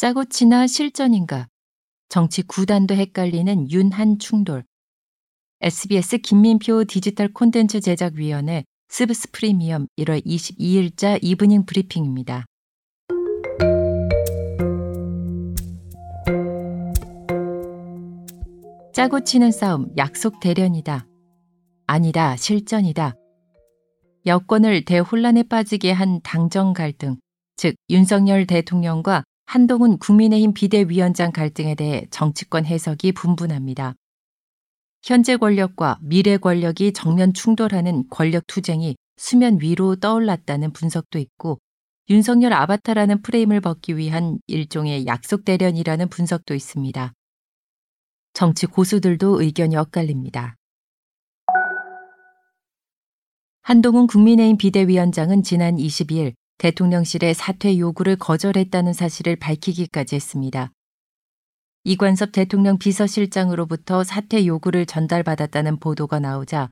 짜고 치나 실전인가? 정치 9단도 헷갈리는 윤한 충돌. SBS 김민표 디지털 콘텐츠 제작위원의 스브스 프리미엄 1월 22일자 이브닝 브리핑입니다. 짜고 치는 싸움 약속 대련이다. 아니다 실전이다. 여권을 대혼란에 빠지게 한 당정 갈등, 즉 윤석열 대통령과 한동훈 국민의힘 비대위원장 갈등에 대해 정치권 해석이 분분합니다. 현재 권력과 미래 권력이 정면 충돌하는 권력 투쟁이 수면 위로 떠올랐다는 분석도 있고 윤석열 아바타라는 프레임을 벗기 위한 일종의 약속 대련이라는 분석도 있습니다. 정치 고수들도 의견이 엇갈립니다. 한동훈 국민의힘 비대위원장은 지난 22일 대통령실의 사퇴 요구를 거절했다는 사실을 밝히기까지 했습니다. 이관섭 대통령 비서실장으로부터 사퇴 요구를 전달받았다는 보도가 나오자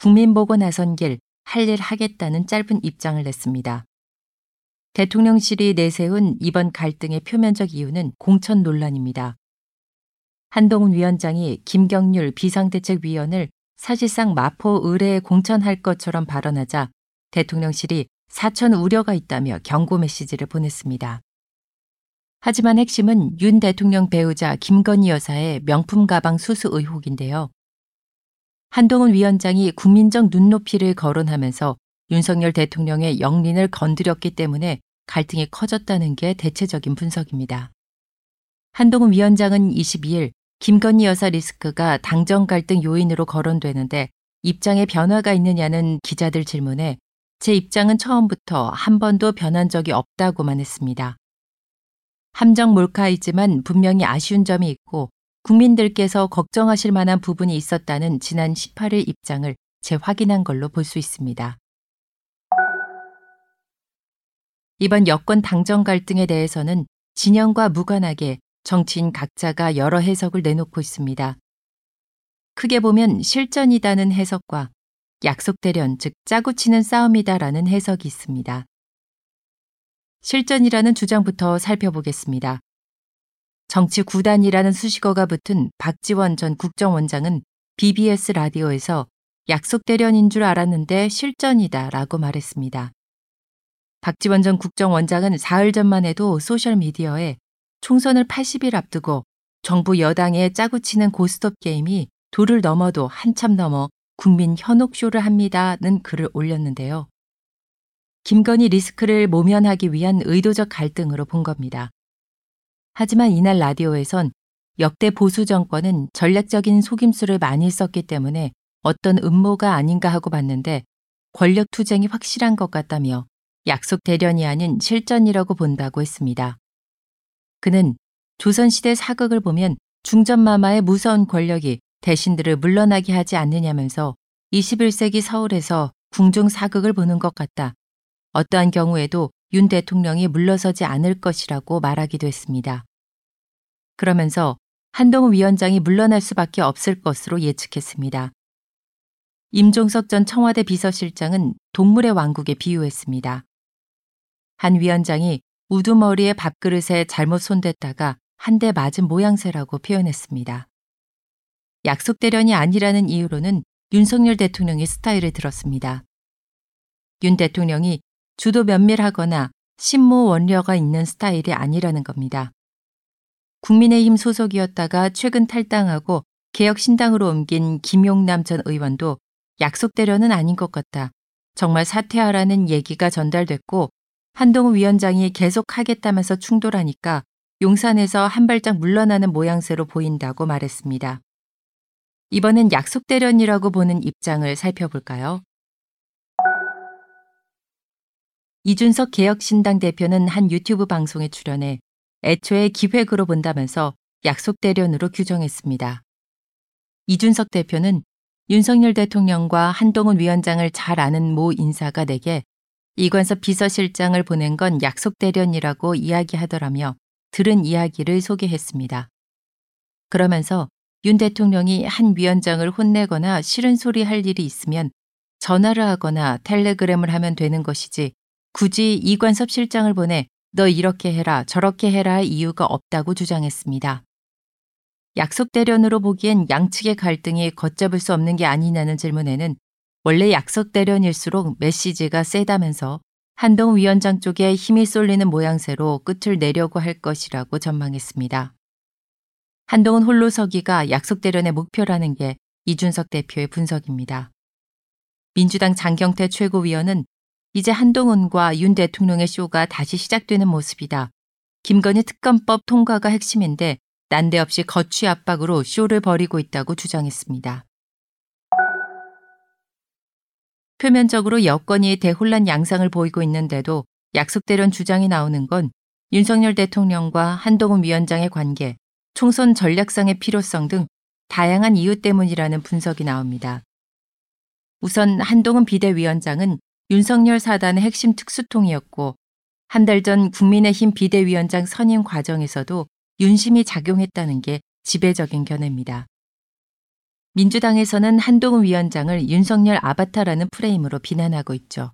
국민 보고 나선 길 할 일 하겠다는 짧은 입장을 냈습니다. 대통령실이 내세운 이번 갈등의 표면적 이유는 공천 논란입니다. 한동훈 위원장이 김경률 비상대책위원을 사실상 마포 의뢰에 공천할 것처럼 발언하자 대통령실이 사천 우려가 있다며 경고 메시지를 보냈습니다. 하지만 핵심은 윤 대통령 배우자 김건희 여사의 명품 가방 수수 의혹인데요. 한동훈 위원장이 국민적 눈높이를 거론하면서 윤석열 대통령의 영린을 건드렸기 때문에 갈등이 커졌다는 게 대체적인 분석입니다. 한동훈 위원장은 22일 김건희 여사 리스크가 당정 갈등 요인으로 거론되는데 입장에 변화가 있느냐는 기자들 질문에 제 입장은 처음부터 한 번도 변한 적이 없다고만 했습니다. 함정 몰카이지만 분명히 아쉬운 점이 있고 국민들께서 걱정하실 만한 부분이 있었다는 지난 18일 입장을 재확인한 걸로 볼 수 있습니다. 이번 여권 당정 갈등에 대해서는 진영과 무관하게 정치인 각자가 여러 해석을 내놓고 있습니다. 크게 보면 실전이다는 해석과 약속 대련, 즉 짜고 치는 싸움이다라는 해석이 있습니다. 실전이라는 주장부터 살펴보겠습니다. 정치 구단이라는 수식어가 붙은 박지원 전 국정원장은 BBS 라디오에서 약속 대련인 줄 알았는데 실전이다 라고 말했습니다. 박지원 전 국정원장은 사흘 전만 해도 소셜미디어에 총선을 80일 앞두고 정부 여당에 짜고 치는 고스톱 게임이 도를 넘어도 한참 넘어 국민 현혹쇼를 합니다는 글을 올렸는데요. 김건희 리스크를 모면하기 위한 의도적 갈등으로 본 겁니다. 하지만 이날 라디오에선 역대 보수 정권은 전략적인 속임수를 많이 썼기 때문에 어떤 음모가 아닌가 하고 봤는데 권력 투쟁이 확실한 것 같다며 약속 대련이 아닌 실전이라고 본다고 했습니다. 그는 조선시대 사극을 보면 중전마마의 무서운 권력이 대신들을 물러나게 하지 않느냐면서 21세기 서울에서 궁중 사극을 보는 것 같다. 어떠한 경우에도 윤 대통령이 물러서지 않을 것이라고 말하기도 했습니다. 그러면서 한동훈 위원장이 물러날 수밖에 없을 것으로 예측했습니다. 임종석 전 청와대 비서실장은 동물의 왕국에 비유했습니다. 한 위원장이 우두머리에 밥그릇에 잘못 손댔다가 한 대 맞은 모양새라고 표현했습니다. 약속 대련이 아니라는 이유로는 윤석열 대통령의 스타일을 들었습니다. 윤 대통령이 주도 면밀하거나 신모 원려가 있는 스타일이 아니라는 겁니다. 국민의힘 소속이었다가 최근 탈당하고 개혁신당으로 옮긴 김용남 전 의원도 약속대련은 아닌 것 같다. 정말 사퇴하라는 얘기가 전달됐고 한동훈 위원장이 계속 하겠다면서 충돌하니까 용산에서 한 발짝 물러나는 모양새로 보인다고 말했습니다. 이번엔 약속 대련이라고 보는 입장을 살펴볼까요? 이준석 개혁신당 대표는 한 유튜브 방송에 출연해 애초에 기획으로 본다면서 약속 대련으로 규정했습니다. 이준석 대표는 윤석열 대통령과 한동훈 위원장을 잘 아는 모 인사가 내게 이관섭 비서실장을 보낸 건 약속 대련이라고 이야기하더라며 들은 이야기를 소개했습니다. 그러면서 윤 대통령이 한 위원장을 혼내거나 싫은 소리 할 일이 있으면 전화를 하거나 텔레그램을 하면 되는 것이지 굳이 이관섭 실장을 보내 너 이렇게 해라 저렇게 해라 할 이유가 없다고 주장했습니다. 약속 대련으로 보기엔 양측의 갈등이 걷잡을 수 없는 게 아니냐는 질문에는 원래 약속 대련일수록 메시지가 세다면서 한동 위원장 쪽에 힘이 쏠리는 모양새로 끝을 내려고 할 것이라고 전망했습니다. 한동훈 홀로 서기가 약속 대련의 목표라는 게 이준석 대표의 분석입니다. 민주당 장경태 최고위원은 이제 한동훈과 윤 대통령의 쇼가 다시 시작되는 모습이다. 김건희 특검법 통과가 핵심인데 난데없이 거취 압박으로 쇼를 벌이고 있다고 주장했습니다. 표면적으로 여건이 대혼란 양상을 보이고 있는데도 약속대련 주장이 나오는 건 윤석열 대통령과 한동훈 위원장의 관계, 총선 전략상의 필요성 등 다양한 이유 때문이라는 분석이 나옵니다. 우선 한동훈 비대위원장은 윤석열 사단의 핵심 특수통이었고 한 달 전 국민의힘 비대위원장 선임 과정에서도 윤심이 작용했다는 게 지배적인 견해입니다. 민주당에서는 한동훈 위원장을 윤석열 아바타라는 프레임으로 비난하고 있죠.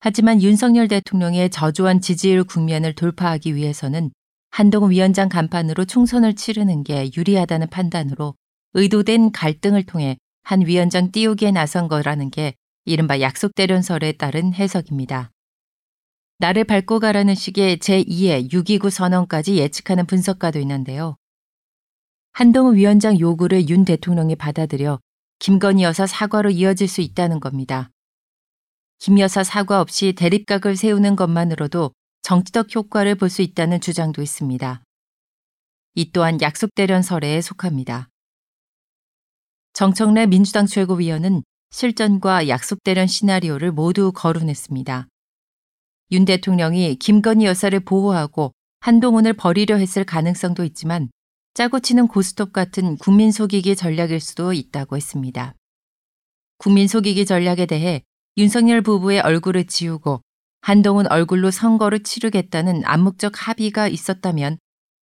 하지만 윤석열 대통령의 저조한 지지율 국면을 돌파하기 위해서는 한동훈 위원장 간판으로 총선을 치르는 게 유리하다는 판단으로 의도된 갈등을 통해 한 위원장 띄우기에 나선 거라는 게 이른바 약속대련설에 따른 해석입니다. 나를 밟고 가라는 식의 제2의 6.29 선언까지 예측하는 분석가도 있는데요. 한동훈 위원장 요구를 윤 대통령이 받아들여 김건희 여사 사과로 이어질 수 있다는 겁니다. 김 여사 사과 없이 대립각을 세우는 것만으로도 정치적 효과를 볼 수 있다는 주장도 있습니다. 이 또한 약속대련설에 속합니다. 정청래 민주당 최고위원은 실전과 약속대련 시나리오를 모두 거론했습니다. 윤 대통령이 김건희 여사를 보호하고 한동훈을 버리려 했을 가능성도 있지만 짜고 치는 고스톱 같은 국민 속이기 전략일 수도 있다고 했습니다. 국민 속이기 전략에 대해 윤석열 부부의 얼굴을 지우고 한동훈 얼굴로 선거를 치르겠다는 암묵적 합의가 있었다면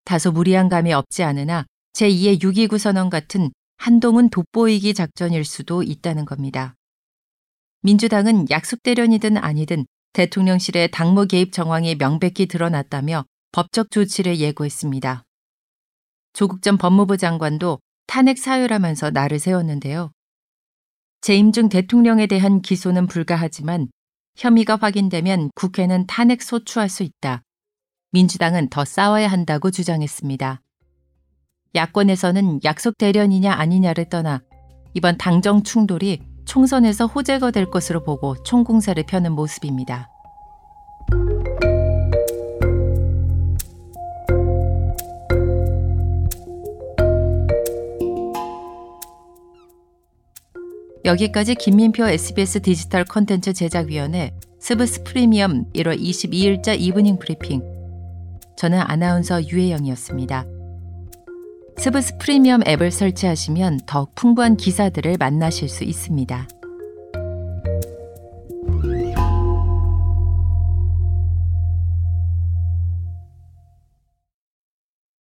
다소 무리한 감이 없지 않으나 제2의 6.29 선언 같은 한동훈 돋보이기 작전일 수도 있다는 겁니다. 민주당은 약속 대련이든 아니든 대통령실의 당무 개입 정황이 명백히 드러났다며 법적 조치를 예고했습니다. 조국 전 법무부 장관도 탄핵 사유라면서 날을 세웠는데요. 재임 중 대통령에 대한 기소는 불가하지만 혐의가 확인되면 국회는 탄핵 소추할 수 있다. 민주당은 더 싸워야 한다고 주장했습니다. 야권에서는 약속 대련이냐 아니냐를 떠나 이번 당정 충돌이 총선에서 호재가 될 것으로 보고 총공세를 펴는 모습입니다. 여기까지 김민표 SBS 디지털 컨텐츠 제작위원의 스브스 프리미엄 1월 22일자 이브닝 브리핑. 저는 아나운서 유혜영이었습니다. 스브스 프리미엄 앱을 설치하시면 더욱 풍부한 기사들을 만나실 수 있습니다.